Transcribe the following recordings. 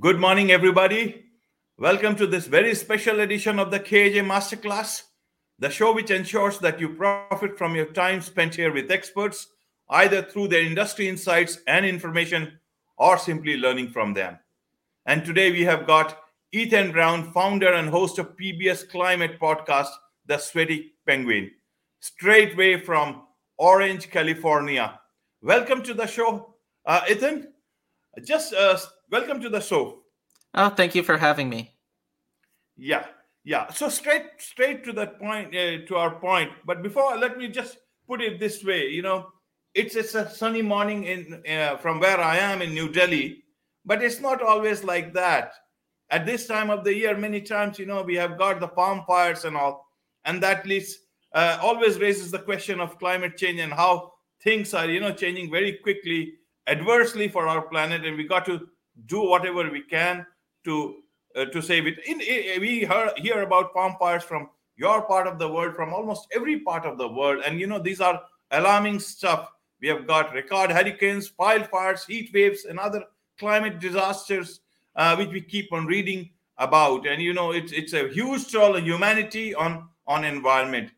Good morning, everybody. Welcome to this very special edition of the KAJ Masterclass, the show which ensures that you profit from your time spent here with experts, either through their industry insights and information or simply learning from them. And today we have got Ethan Brown, founder and host of PBS Climate Podcast, The Sweaty Penguin, straight way from Orange, California. Welcome to the show, uh, Ethan. Just uh, welcome to the show. Oh, thank you for having me. Yeah, yeah. So straight, straight to that point, uh, to our point. But before, let me just put it this way. You know, it's it's a sunny morning in uh, from where I am in New Delhi, but it's not always like that. At this time of the year, many times, you know, we have got the palm fires and all, and that leads uh, always raises the question of climate change and how things are, you know, changing very quickly, adversely for our planet, and we got to do whatever we can to uh, to save it. In, in, we hear, hear about palm fires from your part of the world, from almost every part of the world, and you know these are alarming stuff. We have got record hurricanes, wildfires, heat waves, and other climate disasters, uh, which we keep on reading about. And you know it's it's a huge toll on humanity on on environment.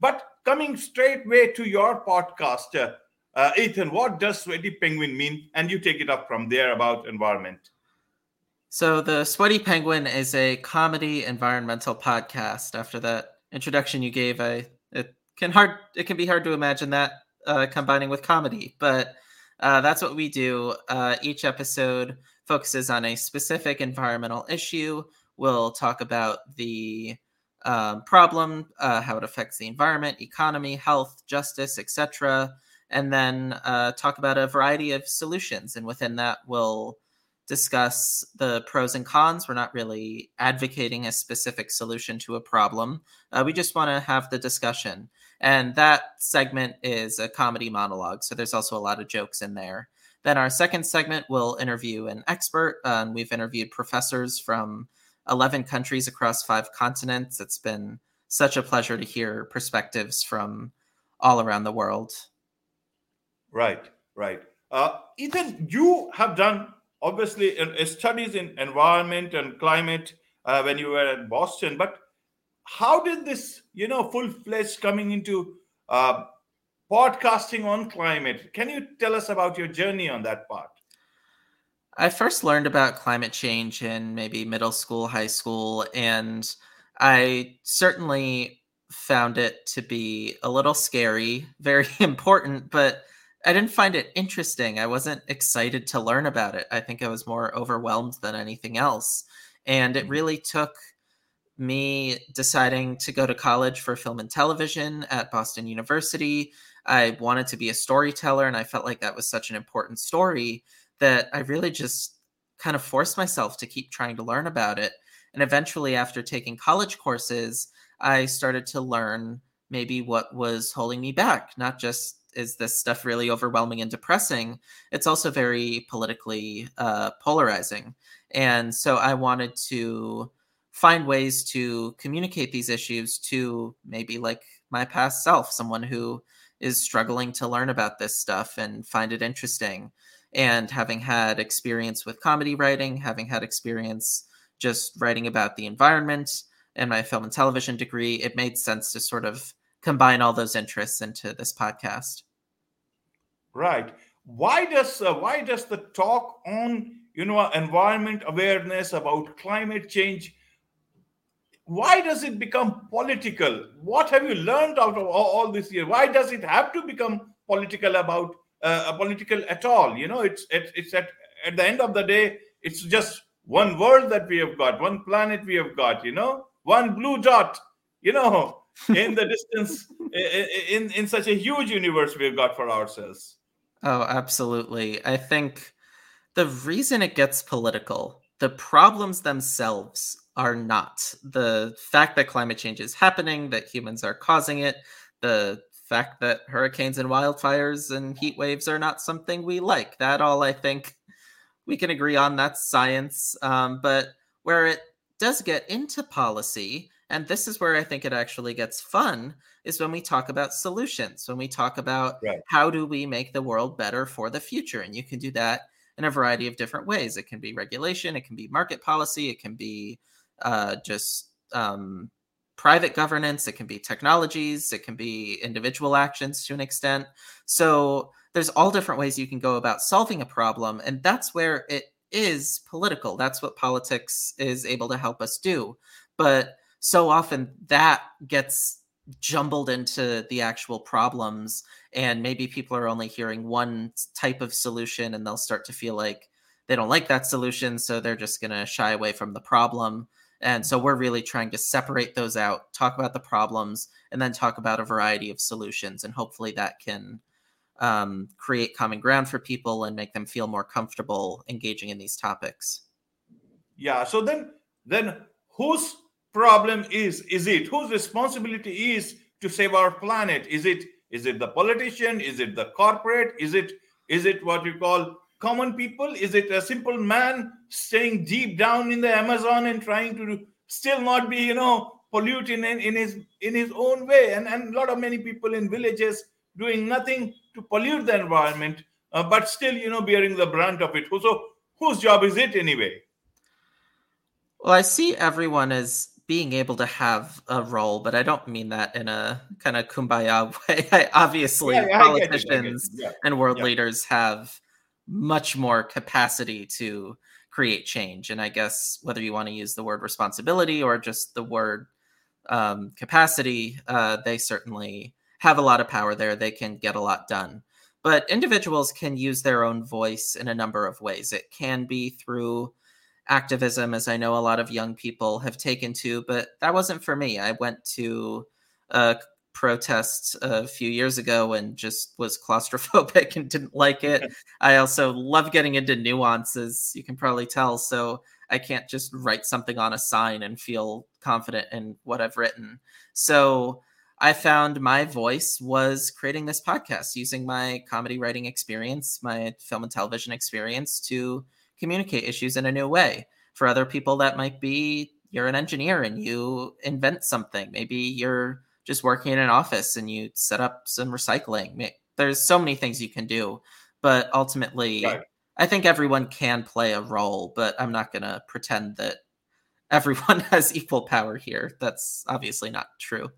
But coming straight way to your podcast, uh, uh, Ethan, what does Sweaty Penguin mean? And you take it up from there about environment. So, The Sweaty Penguin is a comedy environmental podcast. After that introduction you gave, I it can hard it can be hard to imagine that uh, combining with comedy, but uh, that's what we do. Uh, each episode focuses on a specific environmental issue. We'll talk about the um, problem, uh, how it affects the environment, economy, health, justice, etc., and then uh, talk about a variety of solutions. And within that, we'll discuss the pros and cons. We're not really advocating a specific solution to a problem. Uh, we just want to have the discussion. And that segment is a comedy monologue. So there's also a lot of jokes in there. Then our second segment will interview an expert. Um, we've interviewed professors from 11 countries across five continents. It's been such a pleasure to hear perspectives from all around the world. Right, right. Uh, Ethan, you have done obviously uh, studies in environment and climate uh, when you were at Boston, but how did this, you know, full fledged coming into uh, podcasting on climate? Can you tell us about your journey on that part? I first learned about climate change in maybe middle school, high school, and I certainly found it to be a little scary, very important, but I didn't find it interesting. I wasn't excited to learn about it. I think I was more overwhelmed than anything else. And it mm-hmm. really took me deciding to go to college for film and television at Boston University. I wanted to be a storyteller, and I felt like that was such an important story that I really just kind of forced myself to keep trying to learn about it. And eventually, after taking college courses, I started to learn maybe what was holding me back, not just is this stuff really overwhelming and depressing, it's also very politically uh, polarizing. And so I wanted to find ways to communicate these issues to maybe like my past self, someone who is struggling to learn about this stuff and find it interesting. And having had experience with comedy writing, having had experience just writing about the environment and my film and television degree, it made sense to sort of combine all those interests into this podcast. Right. Why does uh, why does the talk on you know environment awareness about climate change why does it become political? What have you learned out of all, this year? Why does it have to become political about uh, political at all? You know, it's it's, it's at at the end of the day, it's just one world that we have got, one planet we have got. You know, one blue dot. You know, in the distance in in such a huge universe we've got for ourselves oh absolutely. I think the reason it gets political the problems themselves are not the fact that climate change is happening that humans are causing it the fact that hurricanes and wildfires and heat waves are not something we like. That all i think we can agree on. That's science. Um, but where it does get into policy and this is where I think it actually gets fun is when we talk about solutions, when we talk about right. how do we make the world better for the future. And you can do that in a variety of different ways. It can be regulation, it can be market policy, it can be uh, just um, private governance, it can be technologies, it can be individual actions to an extent. So there's all different ways you can go about solving a problem. And that's where it is political. That's what politics is able to help us do. But so often that gets jumbled into the actual problems and maybe people are only hearing one type of solution and they'll start to feel like they don't like that solution so they're just going to shy away from the problem. And so we're really trying to separate those out talk about the problems and then talk about a variety of solutions and hopefully that can um, create common ground for people and make them feel more comfortable engaging in these topics. Yeah so then then whose problem is is it? Whose responsibility is to save our planet? Is it is it the politician? Is it the corporate? Is it is it what you call common people? Is it a simple man staying deep down in the amazon and trying to still not be you know polluting in, in his in his own way? And and a lot of many people in villages doing nothing to pollute the environment uh, but still you know bearing the brunt of it. So whose job is it anyway? Well i see everyone as being able to have a role, but I don't mean that in a kind of kumbaya way. I, obviously, yeah, yeah, politicians yeah, and world leaders have much more capacity to create change. And I guess whether you want to use the word responsibility or just the word um, capacity, uh, they certainly have a lot of power there. They can get a lot done. But individuals can use their own voice in a number of ways. It can be through activism as I know a lot of young people have taken to, but that wasn't for me. I went to a protest a few years ago and just was claustrophobic and didn't like it. I also love getting into nuances, you can probably tell. So I can't just write something on a sign and feel confident in what I've written. So I found my voice was creating this podcast using my comedy writing experience, my film and television experience to communicate issues in a new way. For other people, that might be you're an engineer and you invent something. Maybe you're just working in an office and you set up some recycling. There's so many things you can do, but ultimately, right. I think everyone can play a role. But I'm not going to pretend that everyone has equal power here. That's obviously not true.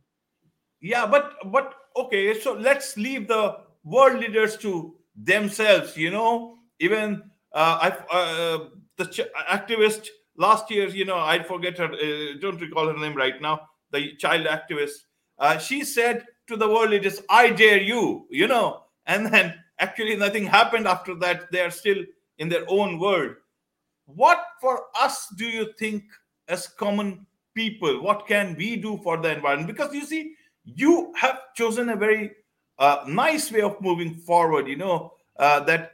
Yeah, but but okay. So let's leave the world leaders to themselves. You know, even I uh, the ch- activist last year, you know, I forget her, uh, don't recall her name right now. The child activist, uh, she said to the world, "It is I dare you," you know, and then actually nothing happened after that. They are still in their own world. What for us do you think as common people? What can we do for the environment? Because you see, you have chosen a very uh, nice way of moving forward. You know uh, that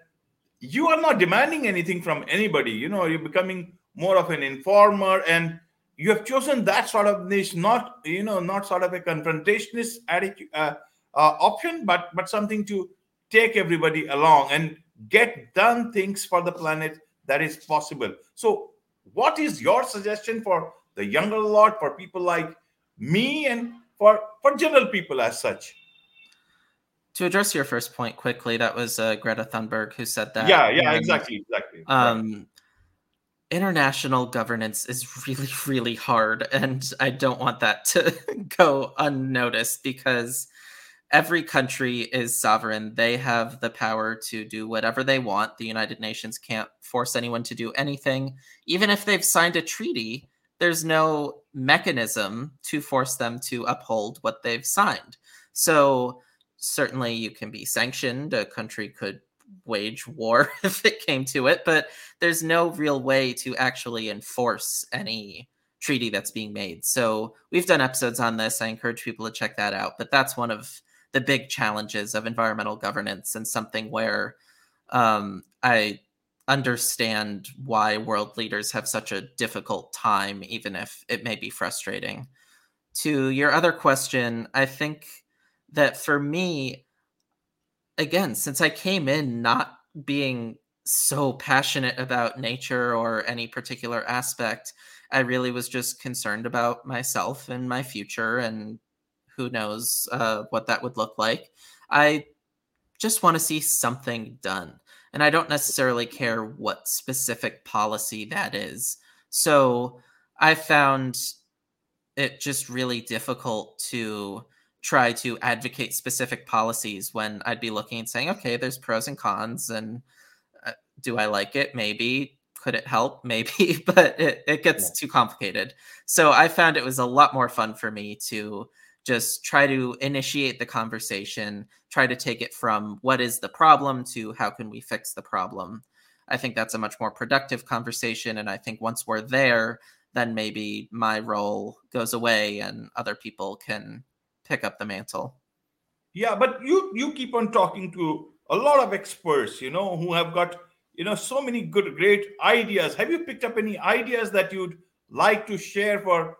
you are not demanding anything from anybody you know you're becoming more of an informer and you have chosen that sort of niche not you know not sort of a confrontationist attitude, uh, uh, option but but something to take everybody along and get done things for the planet that is possible. So what is your suggestion for the younger lot for people like me and for for general people as such to address your first point quickly, that was uh, Greta Thunberg who said that. Yeah, yeah, and, exactly, exactly. Um, right. International governance is really, really hard, and I don't want that to go unnoticed because every country is sovereign. They have the power to do whatever they want. The United Nations can't force anyone to do anything, even if they've signed a treaty. There's no mechanism to force them to uphold what they've signed. So certainly you can be sanctioned. A country could wage war if it came to it, but there's no real way to actually enforce any treaty that's being made. So we've done episodes on this. I encourage people to check that out. But that's one of the big challenges of environmental governance and something where um, I understand why world leaders have such a difficult time, even if it may be frustrating. To your other question, I think that for me, again, since I came in not being so passionate about nature or any particular aspect, I really was just concerned about myself and my future and who knows uh, what that would look like. I just want to see something done. and I don't necessarily care what specific policy that is. So I found it just really difficult to try to advocate specific policies when I'd be looking and saying, okay, there's pros and cons, and uh, do I like it? Maybe. Could it help? Maybe, but it, it gets yeah. too complicated. So I found it was a lot more fun for me to just try to initiate the conversation, try to take it from what is the problem to how can we fix the problem. I think that's a much more productive conversation. And I think once we're there, then maybe my role goes away and other people can pick up the mantle. Yeah, but you you keep on talking to a lot of experts, you know, who have got you know so many good great ideas. Have you picked up any ideas that you'd like to share for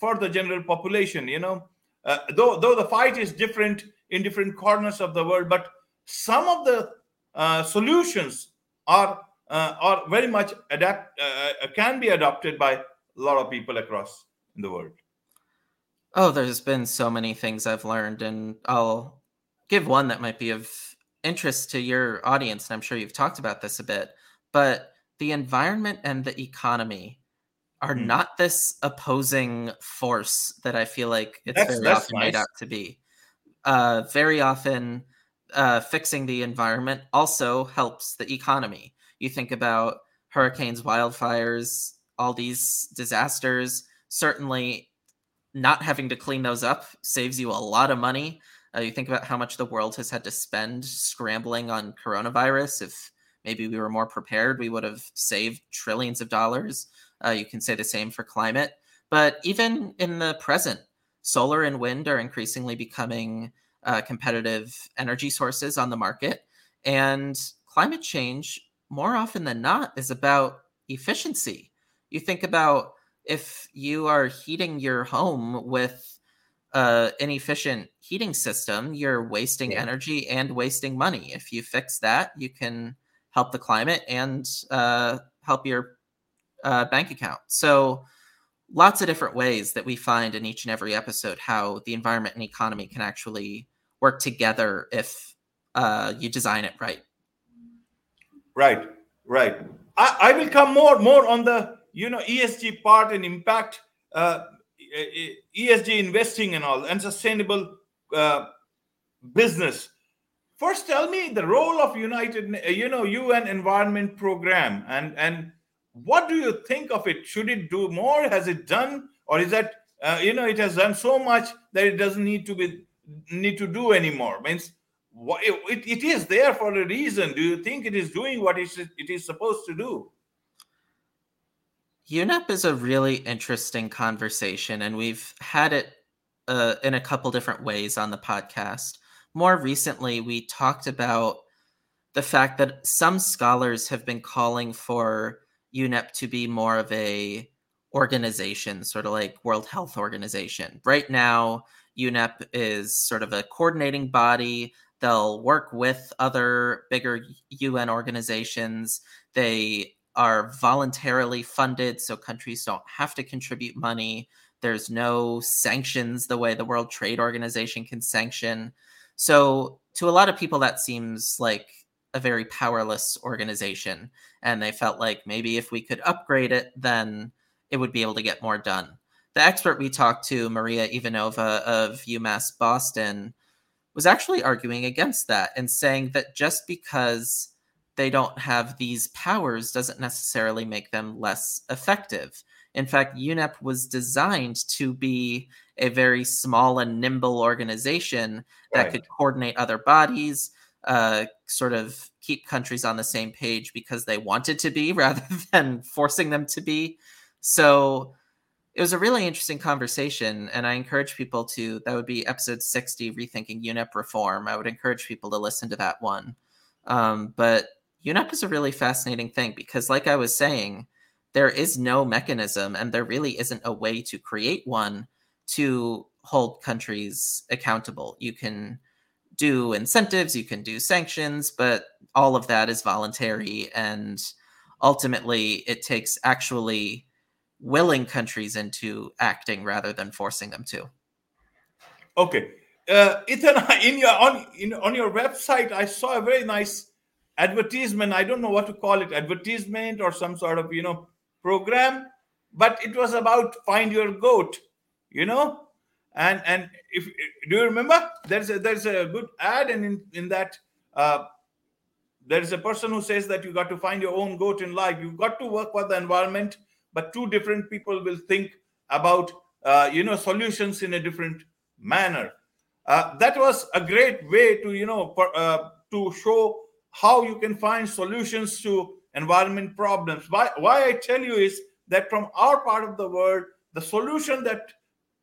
for the general population? You know, uh, though though the fight is different in different corners of the world, but some of the uh, solutions are uh, are very much adapt uh, uh, can be adopted by a lot of people across the world. Oh, there's been so many things I've learned, and I'll give one that might be of interest to your audience. And I'm sure you've talked about this a bit, but the environment and the economy are mm. not this opposing force that I feel like it's that's, very that's often nice. made out to be. Uh, very often, uh, fixing the environment also helps the economy. You think about hurricanes, wildfires, all these disasters. Certainly, not having to clean those up saves you a lot of money. Uh, you think about how much the world has had to spend scrambling on coronavirus. If maybe we were more prepared, we would have saved trillions of dollars. Uh, you can say the same for climate. But even in the present, solar and wind are increasingly becoming uh, competitive energy sources on the market. And climate change, more often than not, is about efficiency. You think about if you are heating your home with uh, an efficient heating system, you're wasting yeah. energy and wasting money. If you fix that, you can help the climate and uh, help your uh, bank account. So, lots of different ways that we find in each and every episode how the environment and economy can actually work together if uh, you design it right. Right, right. I, I will come more more on the you know ESG part and impact, uh, ESG investing and all, and sustainable uh, business. First, tell me the role of United, you know, UN Environment Program, and and what do you think of it? Should it do more? Has it done, or is that uh, you know it has done so much that it doesn't need to be need to do anymore? Means it, it is there for a reason. Do you think it is doing what it is, it is supposed to do? UNEP is a really interesting conversation, and we've had it uh, in a couple different ways on the podcast. More recently, we talked about the fact that some scholars have been calling for UNEP to be more of a organization, sort of like World Health Organization. Right now, UNEP is sort of a coordinating body. They'll work with other bigger UN organizations. They are voluntarily funded, so countries don't have to contribute money. There's no sanctions the way the World Trade Organization can sanction. So, to a lot of people, that seems like a very powerless organization. And they felt like maybe if we could upgrade it, then it would be able to get more done. The expert we talked to, Maria Ivanova of UMass Boston, was actually arguing against that and saying that just because they don't have these powers doesn't necessarily make them less effective. In fact, UNEP was designed to be a very small and nimble organization that right. could coordinate other bodies, uh, sort of keep countries on the same page because they wanted to be rather than forcing them to be. So it was a really interesting conversation. And I encourage people to, that would be episode 60, Rethinking UNEP Reform. I would encourage people to listen to that one. Um, but UNEP is a really fascinating thing because, like I was saying, there is no mechanism and there really isn't a way to create one to hold countries accountable. You can do incentives, you can do sanctions, but all of that is voluntary. And ultimately, it takes actually willing countries into acting rather than forcing them to. Okay. Uh, Ethan, in your on in, on your website, I saw a very nice advertisement i don't know what to call it advertisement or some sort of you know program but it was about find your goat you know? And and if do you remember? There's a there's a good ad and in in that uh, there is a person who says that you got to find your own goat in life. You've got to work for the environment but two different people will think about uh, you know solutions in a different manner. Uh, that was a great way to you know for, uh, to show how you can find solutions to environment problems. Why why i tell you is that from our part of the world the solution that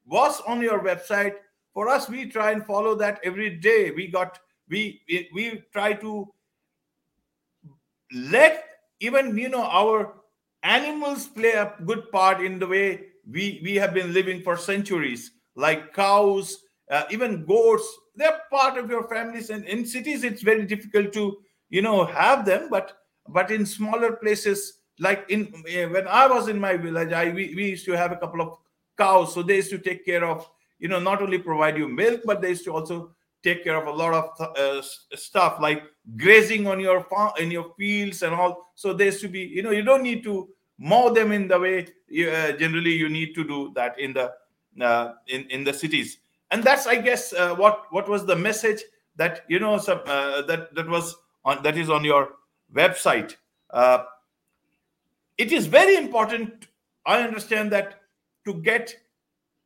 was on your website for us we try and follow that every day. We got we we try to let even you know our animals play a good part in the way we we have been living for centuries like cows uh, even goats. They're part of your families and in cities it's very difficult to you know have them but but in smaller places like in eh, when i was in my village i we, we used to have a couple of cows. So they used to take care of you know not only provide you milk but they used to also take care of a lot of uh, stuff like grazing on your farm in your fields and all. So there used to be you know you don't need to mow them in the way you, uh, generally you need to do that in the uh, in in the cities. And that's i guess uh, what what was the message that you know some, uh, that that was on that is on your website. Uh, it is very important i understand that to get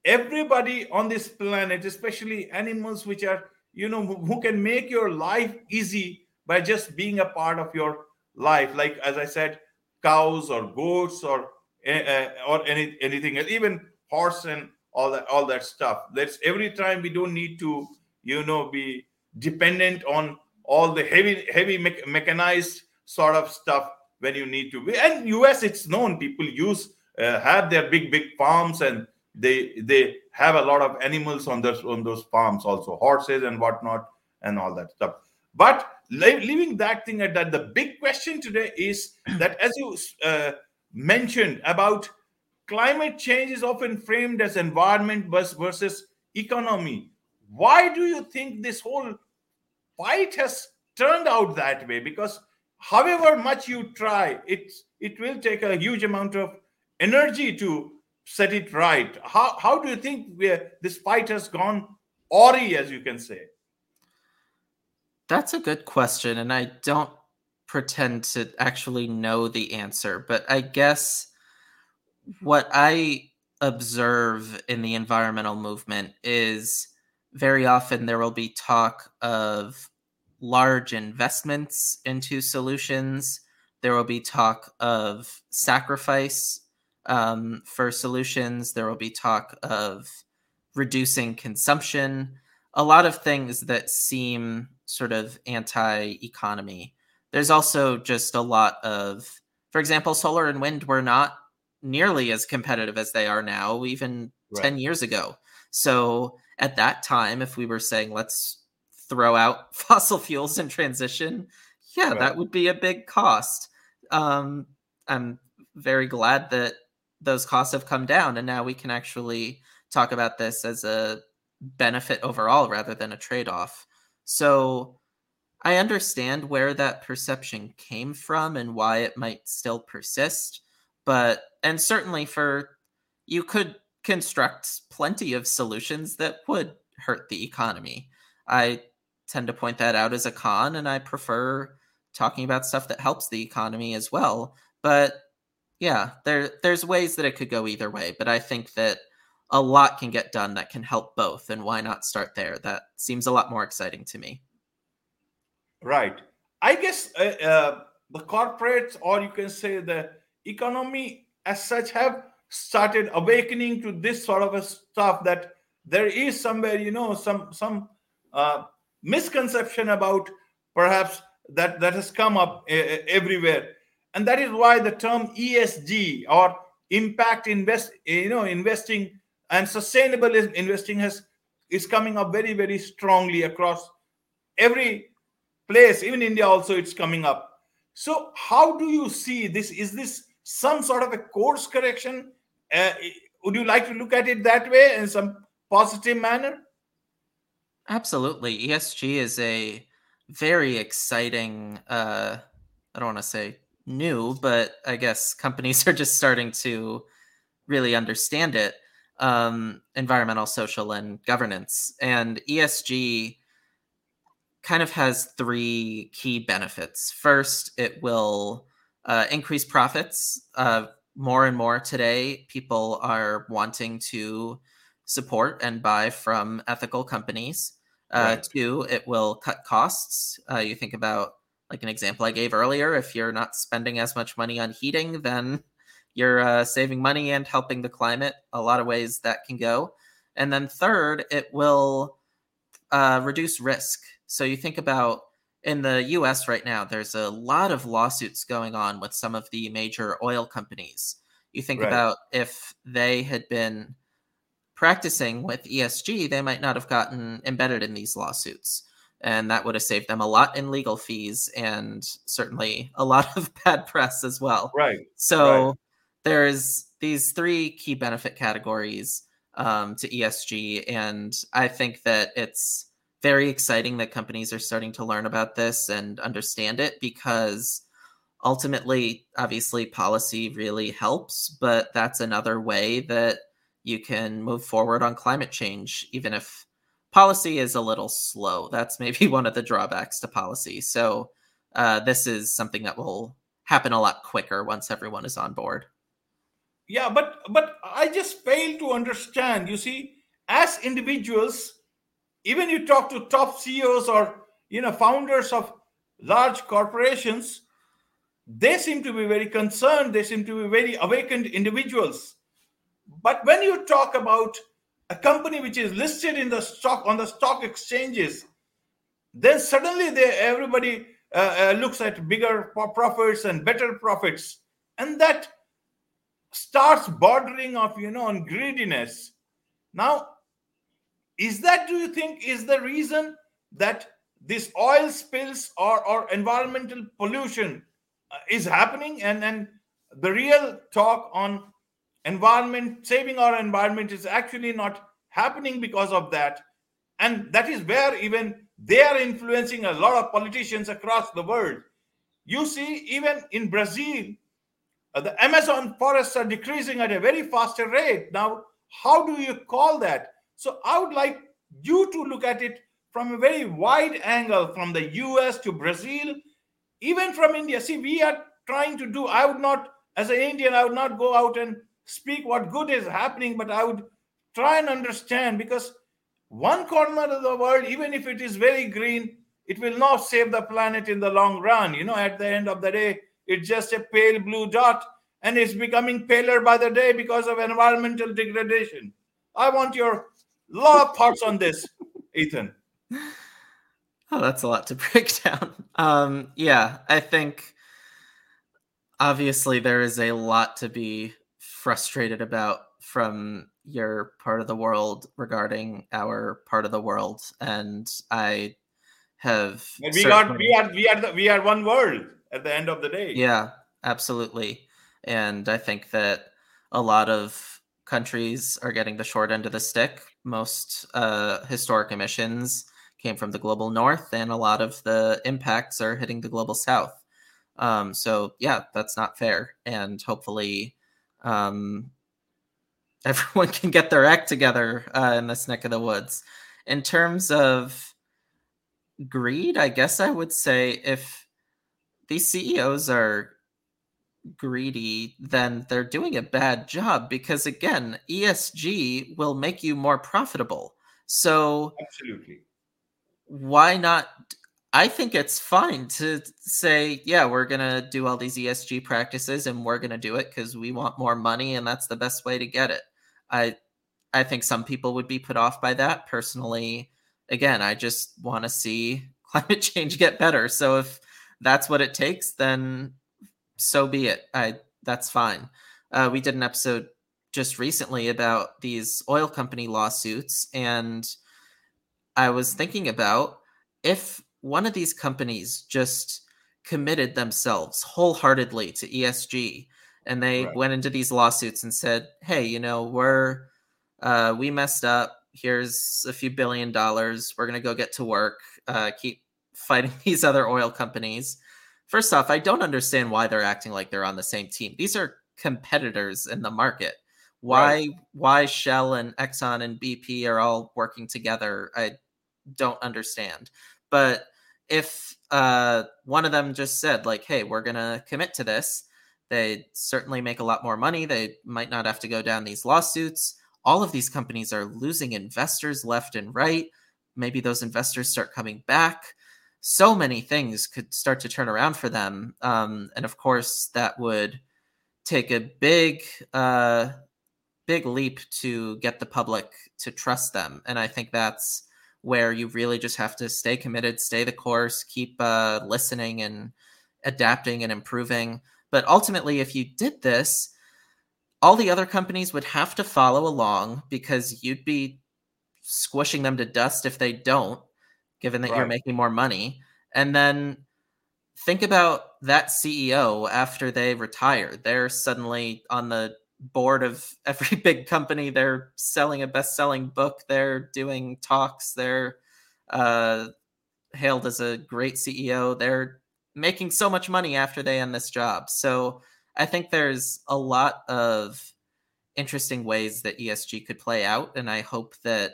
everybody on this planet especially animals which are you know who can make your life easy by just being a part of your life. Like as i said cows or goats or uh, or any anything else, even horse and all that all that stuff. That's every time we don't need to you know be dependent on all the heavy heavy me- mechanized sort of stuff when you need to be. And us it's known. People use uh, have their big big farms and they they have a lot of animals on those on those farms also horses and whatnot and all that stuff. But leaving that thing at that the big question today is that as you uh, mentioned about climate change is often framed as environment versus economy. Why do you think this whole fight has turned out that way because however much you try it it will take a huge amount of energy to set it right. How, how do you think this fight has gone awry as you can say? That's a good question and i don't pretend to actually know the answer but i guess what i observe in the environmental movement is very often there will be talk of large investments into solutions. There will be talk of sacrifice um, for solutions. There will be talk of reducing consumption. A lot of things that seem sort of anti economy. There's also just a lot of, for example, solar and wind were not nearly as competitive as they are now, even right. 10 years ago. So at that time, if we were saying, let's throw out fossil fuels and transition, yeah, right. that would be a big cost. Um, I'm very glad that those costs have come down, and now we can actually talk about this as a benefit overall rather than a trade off. So I understand where that perception came from and why it might still persist, but and certainly for you could construct plenty of solutions that would hurt the economy. I tend to point that out as a con, and I prefer talking about stuff that helps the economy as well. But yeah, there there's ways that it could go either way, but I think that a lot can get done that can help both, and why not start there? That seems a lot more exciting to me. Right. I guess uh, uh, the corporates, or you can say the economy as such, have started awakening to this sort of a stuff that there is somewhere, you know, some some uh, misconception about perhaps that that has come up uh, everywhere. And that is why the term esg or impact invest you know investing and sustainable investing has is coming up very very strongly across every place. Even india also it's coming up. So how do you see this? Is this some sort of a course correction uh, would you like to look at it that way in some positive manner Absolutely. ESG is a very exciting. Uh, I don't want to say new, but I guess companies are just starting to really understand it. Um, environmental, social, and governance, and ESG kind of has three key benefits. First, it will uh, increase profits. Uh, more and more today, people are wanting to support and buy from ethical companies. Uh, right. Two, it will cut costs. Uh, you think about like an example I gave earlier. If you're not spending as much money on heating, then you're uh, saving money and helping the climate. A lot of ways that can go. And then third, it will uh, reduce risk. So you think about in the US right now, there's a lot of lawsuits going on with some of the major oil companies. You think right. about if they had been practicing with ESG, they might not have gotten embedded in these lawsuits. And that would have saved them a lot in legal fees and certainly a lot of bad press as well. Right. So right. there's these three key benefit categories um, to ESG. And I think that it's very exciting that companies are starting to learn about this and understand it because ultimately, obviously, policy really helps, but that's another way that you can move forward on climate change, even if policy is a little slow. That's maybe one of the drawbacks to policy. So, uh, this is something that will happen a lot quicker once everyone is on board. Yeah, but but I just fail to understand. You see, as individuals, even you talk to top CEOs or you know founders of large corporations, they seem to be very concerned. They seem to be very awakened individuals. But when you talk about a company which is listed in the stock on the stock exchanges, then suddenly they, everybody uh, uh, looks at bigger profits and better profits, and that starts bordering of you know on greediness. Now is that do you think is the reason that this oil spills or, or environmental pollution uh, is happening? And then the real talk on environment saving our environment is actually not happening because of that. And that is where even they are influencing a lot of politicians across the world. You see even in brazil uh, the amazon forests are decreasing at a very faster rate. Now how do you call that so I would like you to look at it from a very wide angle from the US to Brazil, even from India. See, we are trying to do, I would not, as an Indian, I would not go out and speak what good is happening, but I would try and understand because one corner of the world, even if it is very green, it will not save the planet in the long run. You know, at the end of the day, it's just a pale blue dot and it's becoming paler by the day because of environmental degradation. I want your lot of parts on this, Ethan. Oh, that's a lot to break down. Um, yeah, I think obviously there is a lot to be frustrated about from your part of the world regarding our part of the world, and I have. we are we are we are the, we are one world at the end of the day. Yeah, absolutely, and I think that a lot of countries are getting the short end of the stick. Most uh, historic emissions came from the global north, and a lot of the impacts are hitting the global south. Um, so, yeah, that's not fair. And hopefully, um, everyone can get their act together uh, in this neck of the woods. In terms of greed, I guess I would say if these CEOs are greedy, then they're doing a bad job because again, ESG will make you more profitable. So Absolutely. Why not I think it's fine to say, yeah, we're going to do all these ESG practices and we're going to do it cuz we want more money and that's the best way to get it. I I think some people would be put off by that. Personally, again, I just want to see climate change get better. So if that's what it takes, then so be it. I that's fine. Uh, we did an episode just recently about these oil company lawsuits, and I was thinking about if one of these companies just committed themselves wholeheartedly to ESG and they right. went into these lawsuits and said, "Hey, you know, we're uh, we messed up. Here's a few billion dollars. We're gonna go get to work. Uh, keep fighting these other oil companies. First off, I don't understand why they're acting like they're on the same team. These are competitors in the market. Why right. why Shell and Exxon and BP are all working together, I don't understand. But if uh, one of them just said like, "Hey, we're gonna commit to this," they certainly make a lot more money. They might not have to go down these lawsuits. All of these companies are losing investors left and right. Maybe those investors start coming back. So many things could start to turn around for them, um, and of course, that would take a big uh, big leap to get the public to trust them. And I think that's where you really just have to stay committed, stay the course, keep uh, listening and adapting and improving. But ultimately, if you did this, all the other companies would have to follow along because you'd be squishing them to dust if they don't, given that right. you're making more money. And then think about that CEO after they retire. They're suddenly on the board of every big company. They're selling a best-selling book. They're doing talks. They're uh, hailed as a great CEO. They're making so much money after they end this job. So I think there's a lot of interesting ways that ESG could play out, and I hope that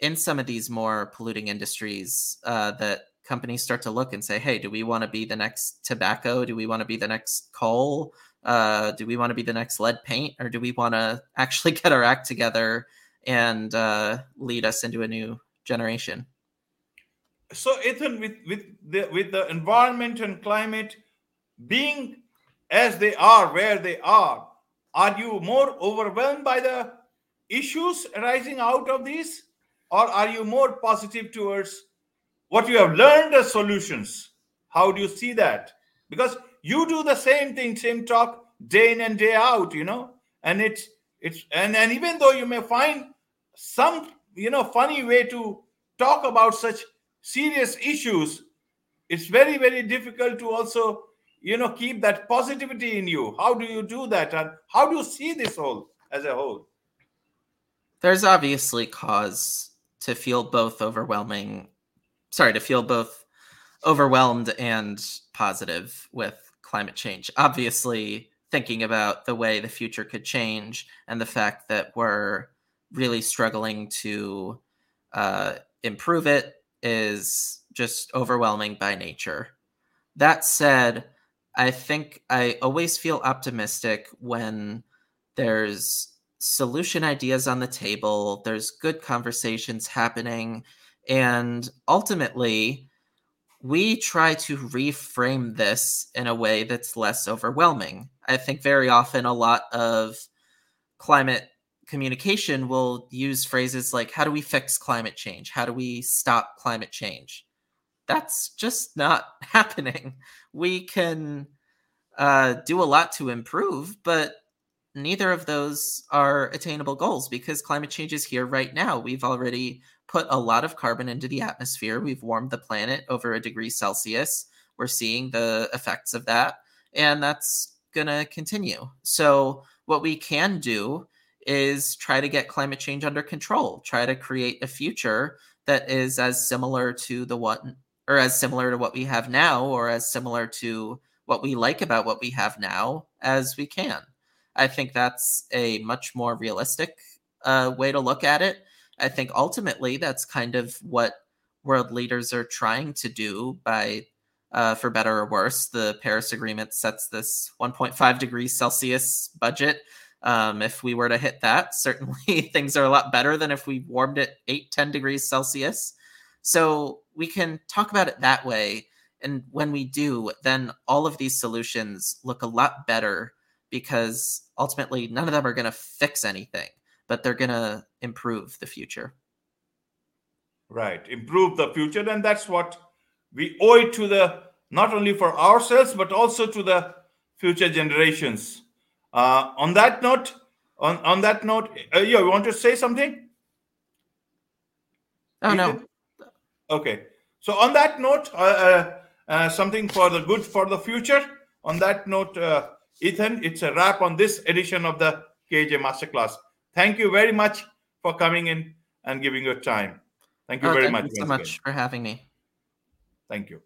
in some of these more polluting industries, uh, that companies start to look and say, "Hey, do we want to be the next tobacco? Do we want to be the next coal? uh, do we want to be the next lead paint or do we want to actually get our act together and uh, lead us into a new generation so ethan with with the with the environment and climate being as they are where they are are you more overwhelmed by the issues arising out of these or are you more positive towards what you have learned as solutions? How do you see that? Because you do the same thing same talk day in and day out you know? And it's it's and and even though you may find some you know funny way to talk about such serious issues it's very very difficult to also you know keep that positivity in you. How do you do that? And how do you see this whole as a whole? There's obviously cause to feel both overwhelming sorry to feel both overwhelmed and positive with climate change. Obviously, thinking about the way the future could change and the fact that we're really struggling to uh, improve it is just overwhelming by nature. That said, I think I always feel optimistic when there's solution ideas on the table, there's good conversations happening, and ultimately, we try to reframe this in a way that's less overwhelming. I think very often a lot of climate communication will use phrases like, How do we fix climate change? How do we stop climate change? That's just not happening. We can uh, do a lot to improve, but neither of those are attainable goals because climate change is here right now. We've already put a lot of carbon into the atmosphere. We've warmed the planet over a degree Celsius. We're seeing the effects of that, and that's going to continue. So, what we can do is try to get climate change under control, try to create a future that is as similar to the one or as similar to what we have now or as similar to what we like about what we have now as we can. I think that's a much more realistic uh, way to look at it. I think ultimately that's kind of what world leaders are trying to do by, uh, for better or worse, the Paris Agreement sets this 1.5 degrees Celsius budget. Um, if we were to hit that, certainly things are a lot better than if we warmed it 8, 10 degrees Celsius. So we can talk about it that way. And when we do, then all of these solutions look a lot better because ultimately none of them are going to fix anything but they're going to improve the future. Right, improve the future, and that's what we owe it to the not only for ourselves but also to the future generations. Uh, on that note, on on that note, uh, you want to say something? Oh no. Okay. So on that note, uh, uh, uh, something for the good for the future. On that note, uh, Ethan, it's a wrap on this edition of the KAJ Masterclass. Thank you very much for coming in and giving your time. Thank you oh, very thank much. You so much again. for having me. Thank you.